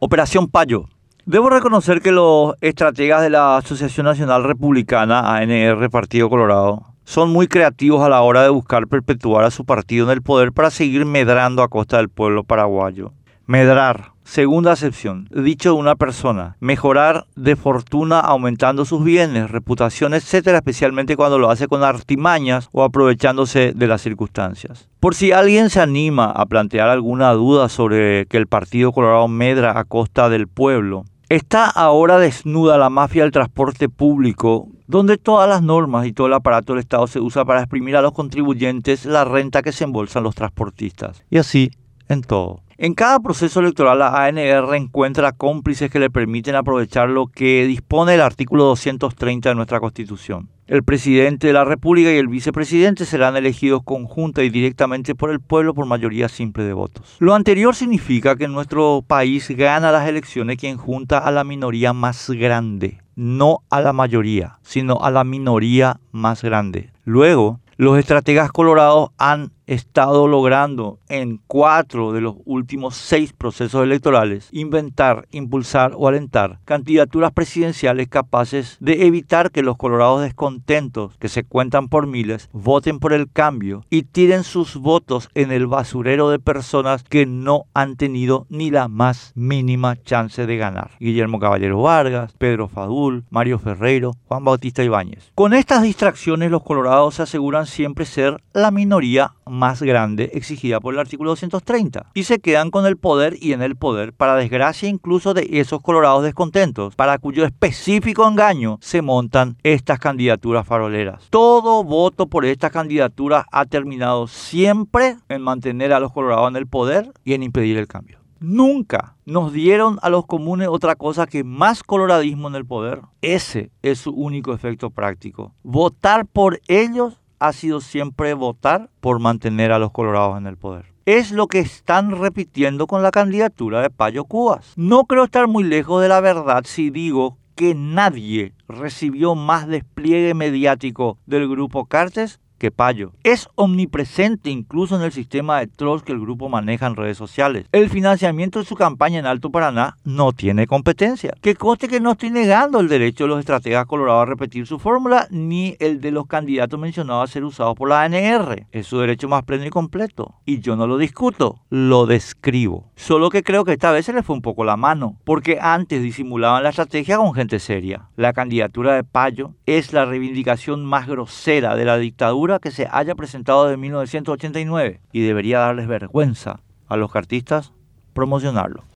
Operación Payo. Debo reconocer que los estrategas de la Asociación Nacional Republicana, ANR Partido Colorado, son muy creativos a la hora de buscar perpetuar a su partido en el poder para seguir medrando a costa del pueblo paraguayo. Medrar, segunda acepción, dicho de una persona, mejorar de fortuna aumentando sus bienes, reputación, etcétera, especialmente cuando lo hace con artimañas o aprovechándose de las circunstancias. Por si alguien se anima a plantear alguna duda sobre que el Partido Colorado medra a costa del pueblo, Está ahora desnuda la mafia del transporte público, donde todas las normas y todo el aparato del Estado se usa para exprimir a los contribuyentes la renta que se embolsan los transportistas. Y así en todo. En cada proceso electoral la ANR encuentra cómplices que le permiten aprovechar lo que dispone el artículo 230 de nuestra Constitución. El presidente de la República y el vicepresidente serán elegidos conjunta y directamente por el pueblo por mayoría simple de votos. Lo anterior significa que nuestro país gana las elecciones quien junta a la minoría más grande, no a la mayoría, sino a la minoría más grande. Luego, los estrategas colorados han estado logrando en cuatro de los últimos seis procesos electorales inventar, impulsar o alentar candidaturas presidenciales capaces de evitar que los colorados descontentos, que se cuentan por miles, voten por el cambio y tiren sus votos en el basurero de personas que no han tenido ni la más mínima chance de ganar. Guillermo Caballero Vargas, Pedro Fadul, Mario Ferreiro, Juan Bautista Ibáñez. Con estas distracciones los colorados se aseguran siempre ser la minoría más grande exigida por el artículo 230 y se quedan con el poder y en el poder para desgracia incluso de esos colorados descontentos para cuyo específico engaño se montan estas candidaturas faroleras. Todo voto por estas candidaturas ha terminado siempre en mantener a los colorados en el poder y en impedir el cambio. Nunca nos dieron a los comunes otra cosa que más coloradismo en el poder. Ese es su único efecto práctico. Votar por ellos ha sido siempre votar por mantener a los colorados en el poder. Es lo que están repitiendo con la candidatura de Payo Cubas. No creo estar muy lejos de la verdad si digo que nadie recibió más despliegue mediático del grupo Cartes que Payo. Es omnipresente incluso en el sistema de trolls que el grupo maneja en redes sociales. El financiamiento de su campaña en Alto Paraná no tiene competencia. Que conste que no estoy negando el derecho de los estrategas colorados a repetir su fórmula, ni el de los candidatos mencionados a ser usados por la ANR. Es su derecho más pleno y completo. Y yo no lo discuto, lo describo. Solo que creo que esta vez se le fue un poco la mano, porque antes disimulaban la estrategia con gente seria. La candidatura de Payo es la reivindicación más grosera de la dictadura que se haya presentado de 1989 y debería darles vergüenza a los cartistas promocionarlo.